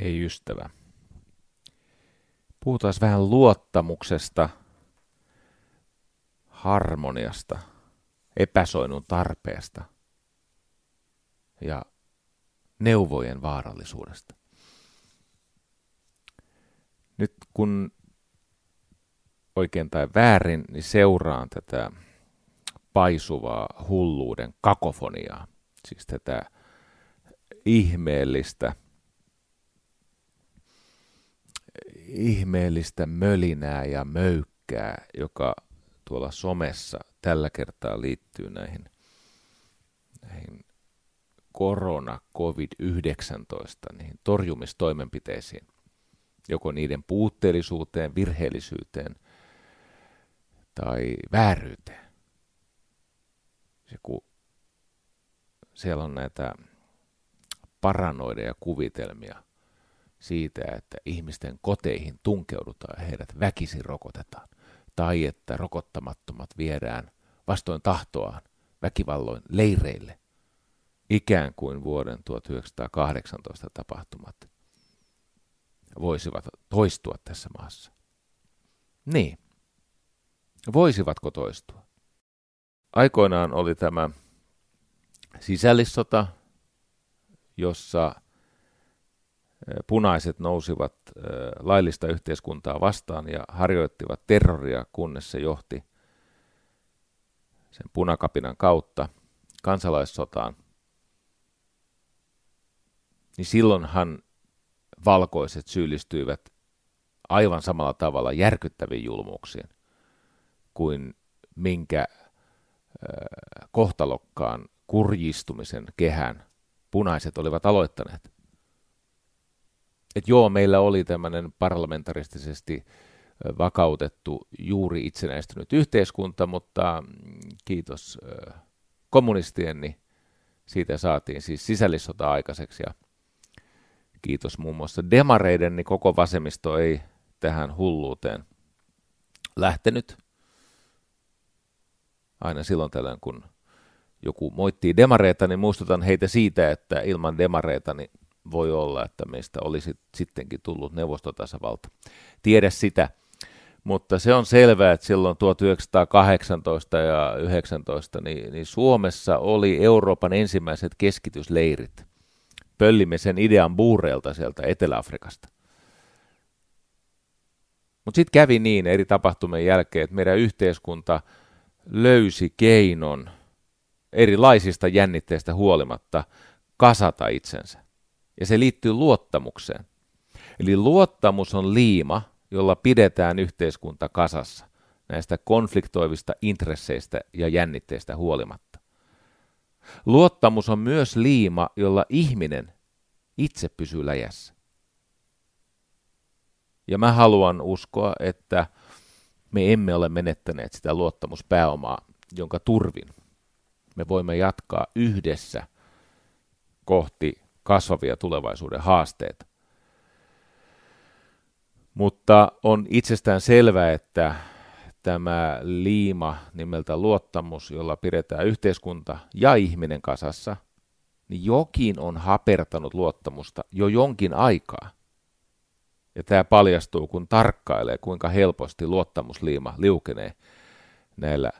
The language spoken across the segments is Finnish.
Hei ystävä. Puhutaan vähän luottamuksesta, harmoniasta, epäsoinun tarpeesta ja neuvojen vaarallisuudesta. Nyt kun oikein tai väärin, niin seuraan tätä paisuvaa hulluuden kakofoniaa, siis tätä ihmeellistä, ihmeellistä mölinää ja möykkää, joka tuolla somessa tällä kertaa liittyy näihin, näihin korona, covid-19, niihin torjumistoimenpiteisiin, joko niiden puutteellisuuteen, virheellisyyteen tai vääryyteen. Se, kun siellä on näitä paranoideja kuvitelmia siitä, että ihmisten koteihin tunkeudutaan ja heidät väkisin rokotetaan, tai että rokottamattomat viedään vastoin tahtoaan väkivalloin leireille, ikään kuin vuoden 1918 tapahtumat voisivat toistua tässä maassa. Niin. Voisivatko toistua? Aikoinaan oli tämä sisällissota, jossa punaiset nousivat laillista yhteiskuntaa vastaan ja harjoittivat terroria, kunnes se johti sen punakapinan kautta kansalaissotaan, niin silloinhan valkoiset syyllistyivät aivan samalla tavalla järkyttäviin julmuuksiin kuin minkä kohtalokkaan kurjistumisen kehän punaiset olivat aloittaneet. Et joo, meillä oli tämmöinen parlamentaristisesti vakautettu, juuri itsenäistynyt yhteiskunta, mutta mm, kiitos kommunistien, niin siitä saatiin siis sisällissota aikaiseksi ja kiitos muun muassa demareiden, niin koko vasemmisto ei tähän hulluuteen lähtenyt. Aina silloin tällöin, kun joku moittii demareita, niin muistutan heitä siitä, että ilman demareita niin voi olla, että meistä olisi sittenkin tullut neuvostotasavalta. Tiedä sitä, mutta se on selvää, että silloin 1918 ja 19 niin, niin Suomessa oli Euroopan ensimmäiset keskitysleirit. Pöllimme sen idean buureelta sieltä Etelä-Afrikasta. Mutta sitten kävi niin eri tapahtumien jälkeen, että meidän yhteiskunta löysi keinon erilaisista jännitteistä huolimatta kasata itsensä. Ja se liittyy luottamukseen. Eli luottamus on liima, jolla pidetään yhteiskunta kasassa näistä konfliktoivista intresseistä ja jännitteistä huolimatta. Luottamus on myös liima, jolla ihminen itse pysyy läjässä. Ja mä haluan uskoa, että me emme ole menettäneet sitä luottamuspääomaa, jonka turvin me voimme jatkaa yhdessä kohti kasvavia tulevaisuuden haasteita. Mutta on itsestään selvää, että tämä liima nimeltä luottamus, jolla pidetään yhteiskunta ja ihminen kasassa, niin jokin on hapertanut luottamusta jo jonkin aikaa. Ja tämä paljastuu, kun tarkkailee, kuinka helposti luottamusliima liukenee näillä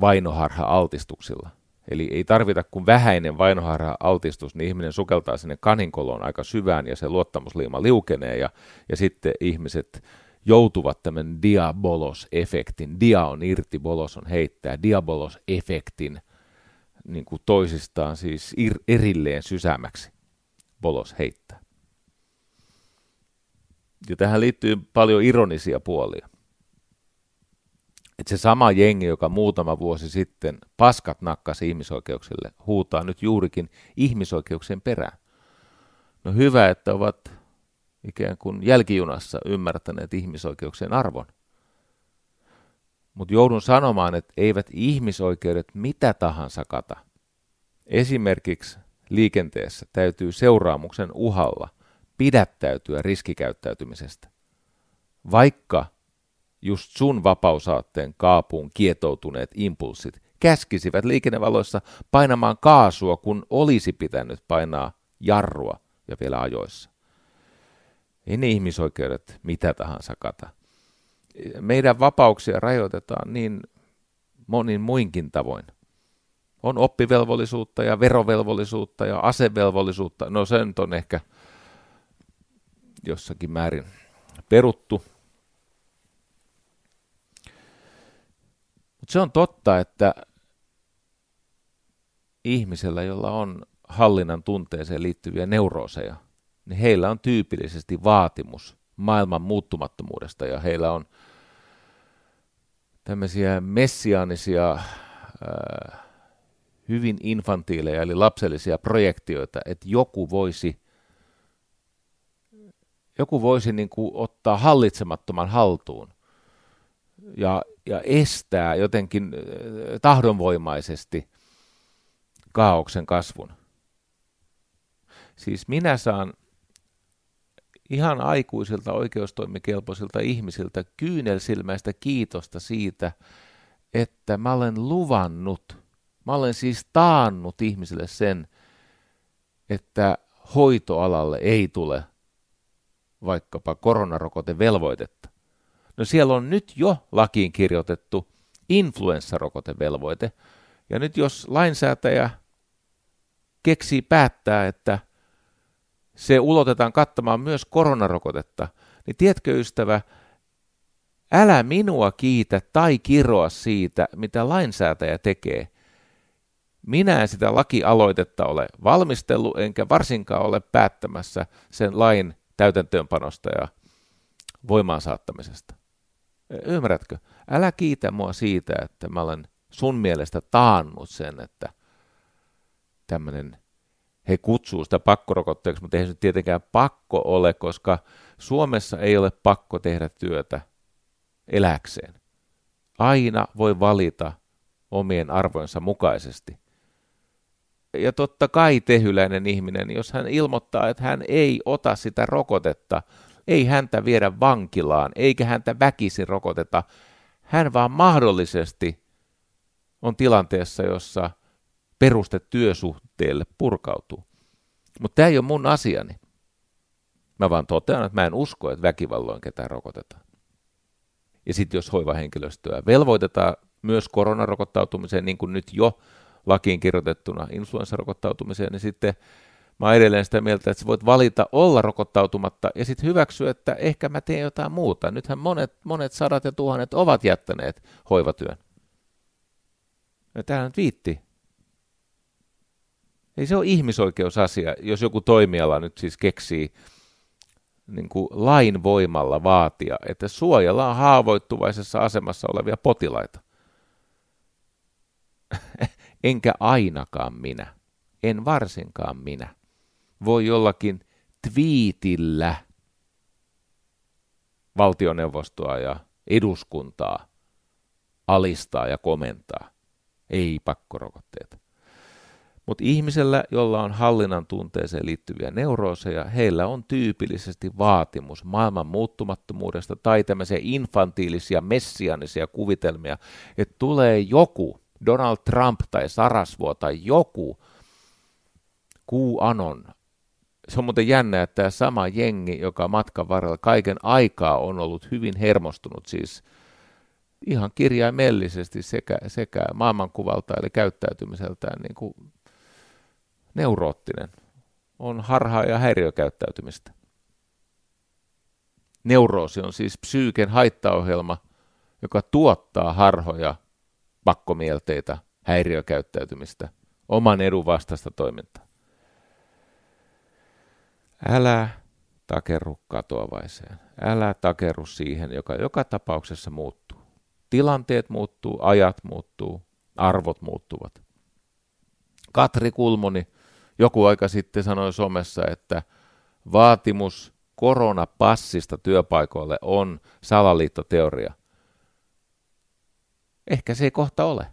vainoharha-altistuksilla. Eli ei tarvita kuin vähäinen vainoharha-altistus, niin ihminen sukeltaa sinne kaninkoloon aika syvään ja se luottamusliima liukenee ja, ja sitten ihmiset joutuvat tämän diabolos-efektin, dia on irti, bolos on heittää, diabolos-efektin niin kuin toisistaan siis ir, erilleen sysämäksi, bolos heittää. Ja tähän liittyy paljon ironisia puolia että se sama jengi, joka muutama vuosi sitten paskat nakkasi ihmisoikeuksille, huutaa nyt juurikin ihmisoikeuksien perään. No hyvä, että ovat ikään kuin jälkijunassa ymmärtäneet ihmisoikeuksien arvon. Mutta joudun sanomaan, että eivät ihmisoikeudet mitä tahansa kata. Esimerkiksi liikenteessä täytyy seuraamuksen uhalla pidättäytyä riskikäyttäytymisestä. Vaikka just sun vapausaatteen kaapuun kietoutuneet impulssit käskisivät liikennevaloissa painamaan kaasua, kun olisi pitänyt painaa jarrua ja vielä ajoissa. Ei ne ihmisoikeudet mitä tahansa kata. Meidän vapauksia rajoitetaan niin monin muinkin tavoin. On oppivelvollisuutta ja verovelvollisuutta ja asevelvollisuutta. No se nyt on ehkä jossakin määrin peruttu. Mutta se on totta, että ihmisellä, jolla on hallinnan tunteeseen liittyviä neurooseja, niin heillä on tyypillisesti vaatimus maailman muuttumattomuudesta ja heillä on tämmöisiä messiaanisia, hyvin infantiileja eli lapsellisia projektioita, että joku voisi, joku voisi niin kuin ottaa hallitsemattoman haltuun. Ja, ja estää jotenkin äh, tahdonvoimaisesti kaauksen kasvun. Siis minä saan ihan aikuisilta oikeustoimikelpoisilta ihmisiltä kyynelsilmäistä kiitosta siitä, että mä olen luvannut, mä olen siis taannut ihmisille sen, että hoitoalalle ei tule vaikkapa koronarokotevelvoitetta. No siellä on nyt jo lakiin kirjoitettu influenssarokotevelvoite, ja nyt jos lainsäätäjä keksii päättää, että – se ulotetaan kattamaan myös koronarokotetta, niin tiedätkö ystävä, älä minua kiitä tai kiroa siitä, mitä lainsäätäjä tekee. Minä en sitä lakialoitetta ole valmistellut, enkä varsinkaan ole päättämässä sen lain täytäntöönpanosta ja voimaan saattamisesta. Ymmärrätkö? Älä kiitä mua siitä, että mä olen sun mielestä taannut sen, että tämmöinen he kutsuu sitä pakkorokotteeksi, mutta eihän se tietenkään pakko ole, koska Suomessa ei ole pakko tehdä työtä eläkseen. Aina voi valita omien arvojensa mukaisesti. Ja totta kai tehyläinen ihminen, jos hän ilmoittaa, että hän ei ota sitä rokotetta, ei häntä viedä vankilaan, eikä häntä väkisin rokoteta, hän vaan mahdollisesti on tilanteessa, jossa – peruste työsuhteelle purkautuu. Mutta tämä ei ole mun asiani. Mä vaan totean, että mä en usko, että väkivalloin ketään rokotetaan. Ja sitten jos hoivahenkilöstöä velvoitetaan myös koronarokottautumiseen, niin kuin nyt jo lakiin kirjoitettuna influenssarokottautumiseen, niin sitten mä oon edelleen sitä mieltä, että sä voit valita olla rokottautumatta ja sitten hyväksyä, että ehkä mä teen jotain muuta. Nythän monet, monet sadat ja tuhannet ovat jättäneet hoivatyön. Ja täällä nyt viitti ei se ole ihmisoikeusasia, jos joku toimiala nyt siis keksii niin kuin lain voimalla vaatia, että suojellaan haavoittuvaisessa asemassa olevia potilaita. Enkä ainakaan minä, en varsinkaan minä, voi jollakin twiitillä valtioneuvostoa ja eduskuntaa alistaa ja komentaa. Ei pakkorokotteita. Mutta ihmisellä, jolla on hallinnan tunteeseen liittyviä neurooseja, heillä on tyypillisesti vaatimus maailman muuttumattomuudesta tai tämmöisiä infantiilisia, messianisia kuvitelmia, että tulee joku, Donald Trump tai Sarasvuo tai joku, QAnon. Se on muuten jännä, että tämä sama jengi, joka matkan varrella kaiken aikaa on ollut hyvin hermostunut, siis ihan kirjaimellisesti sekä, sekä maailmankuvalta eli käyttäytymiseltään niin kuin neuroottinen, on harhaa ja häiriökäyttäytymistä. Neuroosi on siis psyyken haittaohjelma, joka tuottaa harhoja, pakkomielteitä, häiriökäyttäytymistä, oman edun vastaista toimintaa. Älä takerru katoavaiseen. Älä takerru siihen, joka joka tapauksessa muuttuu. Tilanteet muuttuu, ajat muuttuu, arvot muuttuvat. Katri Kulmoni joku aika sitten sanoi somessa, että vaatimus koronapassista työpaikoille on salaliittoteoria. Ehkä se ei kohta ole.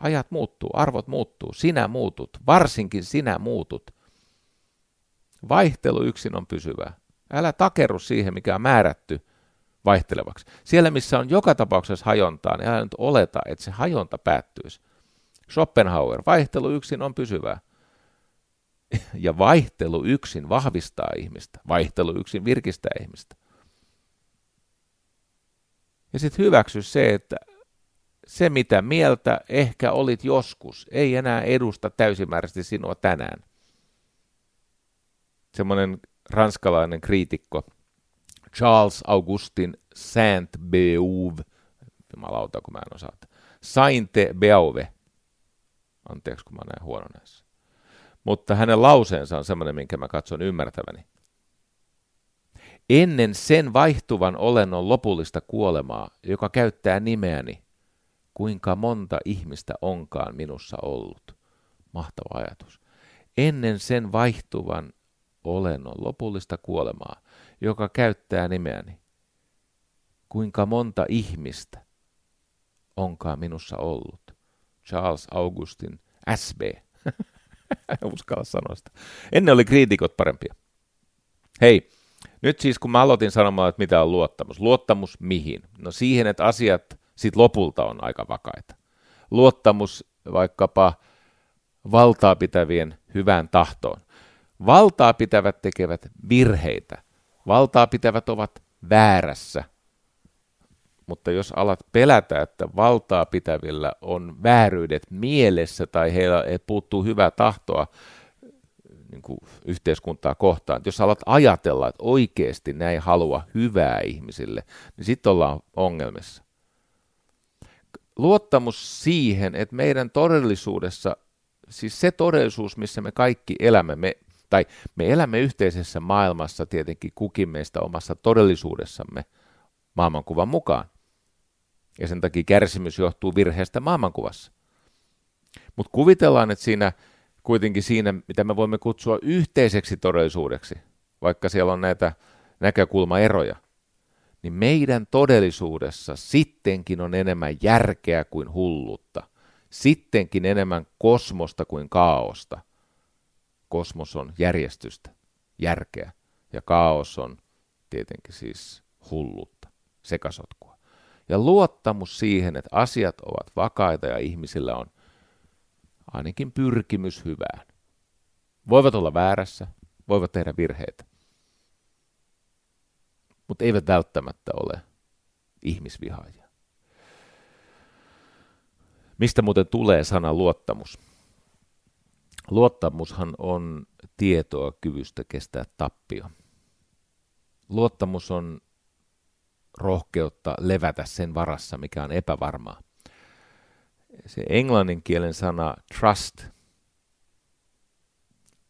Ajat muuttuu, arvot muuttuu, sinä muutut, varsinkin sinä muutut. Vaihtelu yksin on pysyvää. Älä takerru siihen, mikä on määrätty vaihtelevaksi. Siellä, missä on joka tapauksessa hajontaa, niin älä nyt oleta, että se hajonta päättyisi. Schopenhauer, vaihtelu yksin on pysyvää. ja vaihtelu yksin vahvistaa ihmistä. Vaihtelu yksin virkistää ihmistä. Ja sitten hyväksy se, että se mitä mieltä ehkä olit joskus, ei enää edusta täysimääräisesti sinua tänään. Semmoinen ranskalainen kriitikko Charles Augustin Saint-Beuve, jumalauta kun mä en osaa, Sainte-Beuve, anteeksi kun mä näen huono näissä. Mutta hänen lauseensa on semmoinen, minkä mä katson ymmärtäväni. Ennen sen vaihtuvan olennon lopullista kuolemaa, joka käyttää nimeäni, kuinka monta ihmistä onkaan minussa ollut. Mahtava ajatus. Ennen sen vaihtuvan olennon lopullista kuolemaa, joka käyttää nimeäni. Kuinka monta ihmistä onkaan minussa ollut? Charles Augustin SB. Uskalla sanoa sitä. Ennen oli kriitikot parempia. Hei, nyt siis kun mä aloitin sanomaan, että mitä on luottamus. Luottamus mihin? No siihen, että asiat sit lopulta on aika vakaita. Luottamus vaikkapa valtaa pitävien hyvään tahtoon. Valtaa pitävät tekevät virheitä. Valtaa pitävät ovat väärässä. Mutta jos alat pelätä, että valtaa pitävillä on vääryydet mielessä tai heillä puuttuu hyvää tahtoa niin kuin yhteiskuntaa kohtaan, jos alat ajatella, että oikeasti näin halua hyvää ihmisille, niin sitten ollaan ongelmissa. Luottamus siihen, että meidän todellisuudessa, siis se todellisuus, missä me kaikki elämme, me tai me elämme yhteisessä maailmassa tietenkin kukin meistä omassa todellisuudessamme maailmankuvan mukaan. Ja sen takia kärsimys johtuu virheestä maailmankuvassa. Mutta kuvitellaan, että siinä kuitenkin siinä, mitä me voimme kutsua yhteiseksi todellisuudeksi, vaikka siellä on näitä näkökulmaeroja, niin meidän todellisuudessa sittenkin on enemmän järkeä kuin hullutta, sittenkin enemmän kosmosta kuin kaaosta – kosmos on järjestystä, järkeä, ja kaos on tietenkin siis hullutta, sekasotkua. Ja luottamus siihen, että asiat ovat vakaita ja ihmisillä on ainakin pyrkimys hyvään. Voivat olla väärässä, voivat tehdä virheitä, mutta eivät välttämättä ole ihmisvihaajia. Mistä muuten tulee sana luottamus? Luottamushan on tietoa kyvystä kestää tappio. Luottamus on rohkeutta levätä sen varassa, mikä on epävarmaa. Se englannin kielen sana trust,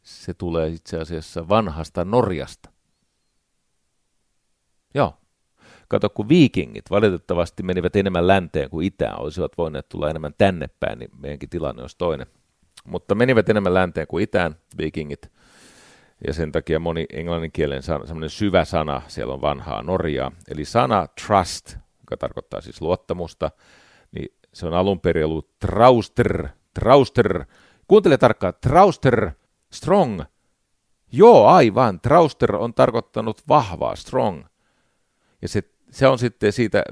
se tulee itse asiassa vanhasta Norjasta. Joo. Kato, kun viikingit valitettavasti menivät enemmän länteen kuin itään, olisivat voineet tulla enemmän tänne päin, niin meidänkin tilanne olisi toinen – mutta menivät enemmän länteen kuin itään, vikingit, ja sen takia moni englanninkielen semmoinen syvä sana, siellä on vanhaa Norjaa, eli sana trust, joka tarkoittaa siis luottamusta, niin se on alun perin ollut trauster, trauster, kuuntele tarkkaan, trauster, strong, joo aivan, trauster on tarkoittanut vahvaa, strong, ja se, se on sitten siitä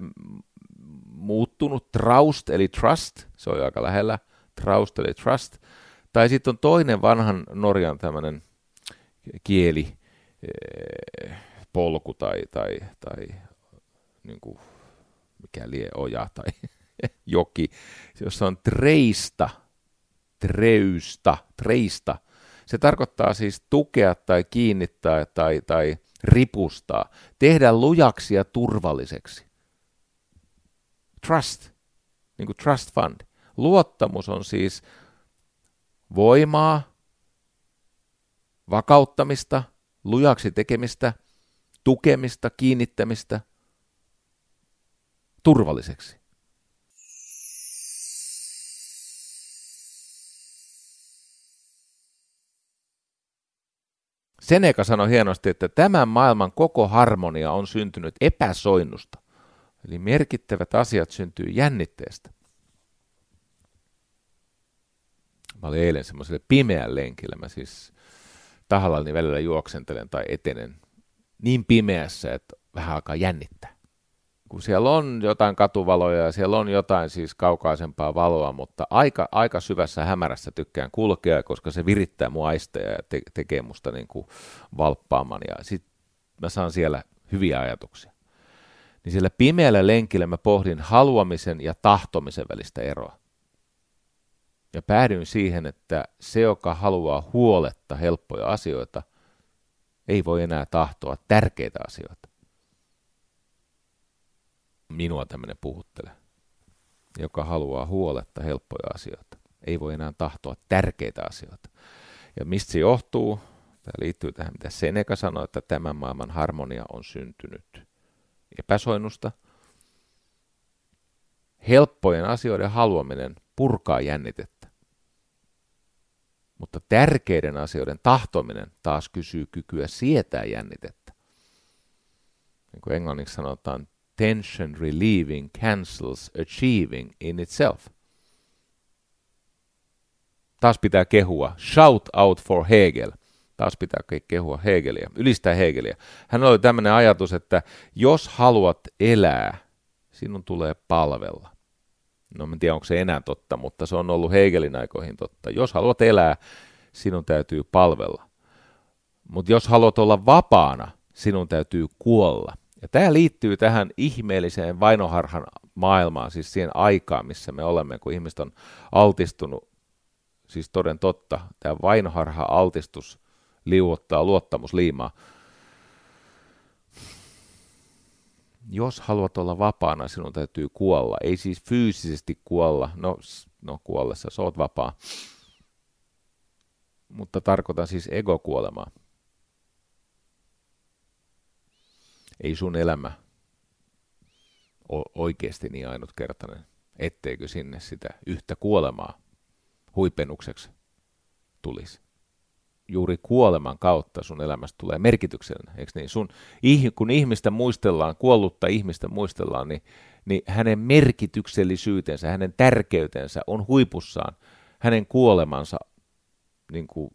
muuttunut traust, eli trust, se on aika lähellä, traust eli trust, tai sitten on toinen vanhan Norjan tämmöinen kieli, eh, polku tai, tai, tai niin kuin, mikä lie oja tai joki, jossa on treista, treystä, treista. Se tarkoittaa siis tukea tai kiinnittää tai, tai ripustaa, tehdä lujaksi ja turvalliseksi. Trust, niin kuin trust fund. Luottamus on siis voimaa, vakauttamista, lujaksi tekemistä, tukemista, kiinnittämistä turvalliseksi. Seneca sanoi hienosti, että tämän maailman koko harmonia on syntynyt epäsoinnusta. Eli merkittävät asiat syntyy jännitteestä. Mä olin eilen semmoiselle pimeän lenkillä. Mä siis tahallani välillä juoksentelen tai etenen niin pimeässä, että vähän alkaa jännittää. kun siellä on jotain katuvaloja ja siellä on jotain siis kaukaisempaa valoa, mutta aika, aika syvässä hämärässä tykkään kulkea, koska se virittää mua aisteja ja te- tekee musta niin kuin valppaaman ja sitten mä saan siellä hyviä ajatuksia. Niin siellä pimeällä lenkillä mä pohdin haluamisen ja tahtomisen välistä eroa. Ja päädyin siihen, että se, joka haluaa huoletta helppoja asioita, ei voi enää tahtoa tärkeitä asioita minua tämmöinen puhuttelee, joka haluaa huoletta helppoja asioita. Ei voi enää tahtoa tärkeitä asioita. Ja mistä se johtuu? Tämä liittyy tähän, mitä Seneca sanoi, että tämän maailman harmonia on syntynyt epäsoinnusta. Helppojen asioiden haluaminen purkaa jännitettä. Mutta tärkeiden asioiden tahtominen taas kysyy kykyä sietää jännitettä. Niin kuin englanniksi sanotaan, tension relieving cancels achieving in itself. Taas pitää kehua. Shout out for Hegel. Taas pitää kehua Hegelia, ylistää Hegelia. Hän oli tämmöinen ajatus, että jos haluat elää, sinun tulee palvella. No en tiedä, onko se enää totta, mutta se on ollut Hegelin aikoihin totta. Jos haluat elää, sinun täytyy palvella. Mutta jos haluat olla vapaana, sinun täytyy kuolla. Ja tämä liittyy tähän ihmeelliseen vainoharhan maailmaan, siis siihen aikaan, missä me olemme, kun ihmiset on altistunut, siis toden totta, tämä vainoharha altistus liuottaa luottamusliimaa. Jos haluat olla vapaana, sinun täytyy kuolla. Ei siis fyysisesti kuolla, no, no kuollessa sä oot vapaa, mutta tarkoitan siis egokuolemaa. ei sun elämä ole oikeasti niin ainutkertainen, etteikö sinne sitä yhtä kuolemaa huipennukseksi tulisi. Juuri kuoleman kautta sun elämästä tulee merkityksellinen, eikö niin? Sun, kun ihmistä muistellaan, kuollutta ihmistä muistellaan, niin, niin hänen merkityksellisyytensä, hänen tärkeytensä on huipussaan hänen kuolemansa niin kuin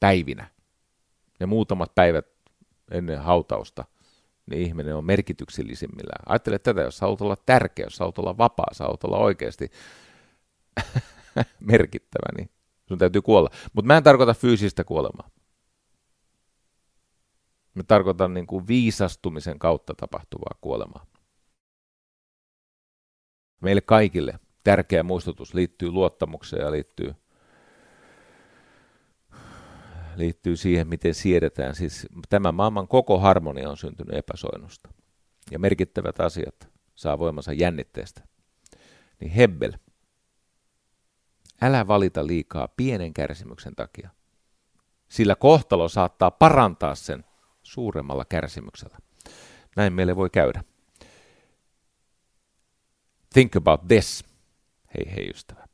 päivinä. Ja muutamat päivät ennen hautausta niin ihminen on merkityksellisimmillään. Ajattele tätä, jos haluat olla tärkeä, jos haluat olla vapaa, sä haluat olla oikeasti merkittävä, niin sun täytyy kuolla. Mutta mä en tarkoita fyysistä kuolemaa. Mä tarkoitan niin kuin viisastumisen kautta tapahtuvaa kuolemaa. Meille kaikille tärkeä muistutus liittyy luottamukseen ja liittyy liittyy siihen, miten siedetään. Siis tämä maailman koko harmonia on syntynyt epäsoinnusta. Ja merkittävät asiat saa voimansa jännitteestä. Niin Hebbel, älä valita liikaa pienen kärsimyksen takia. Sillä kohtalo saattaa parantaa sen suuremmalla kärsimyksellä. Näin meille voi käydä. Think about this. Hei hei ystävä.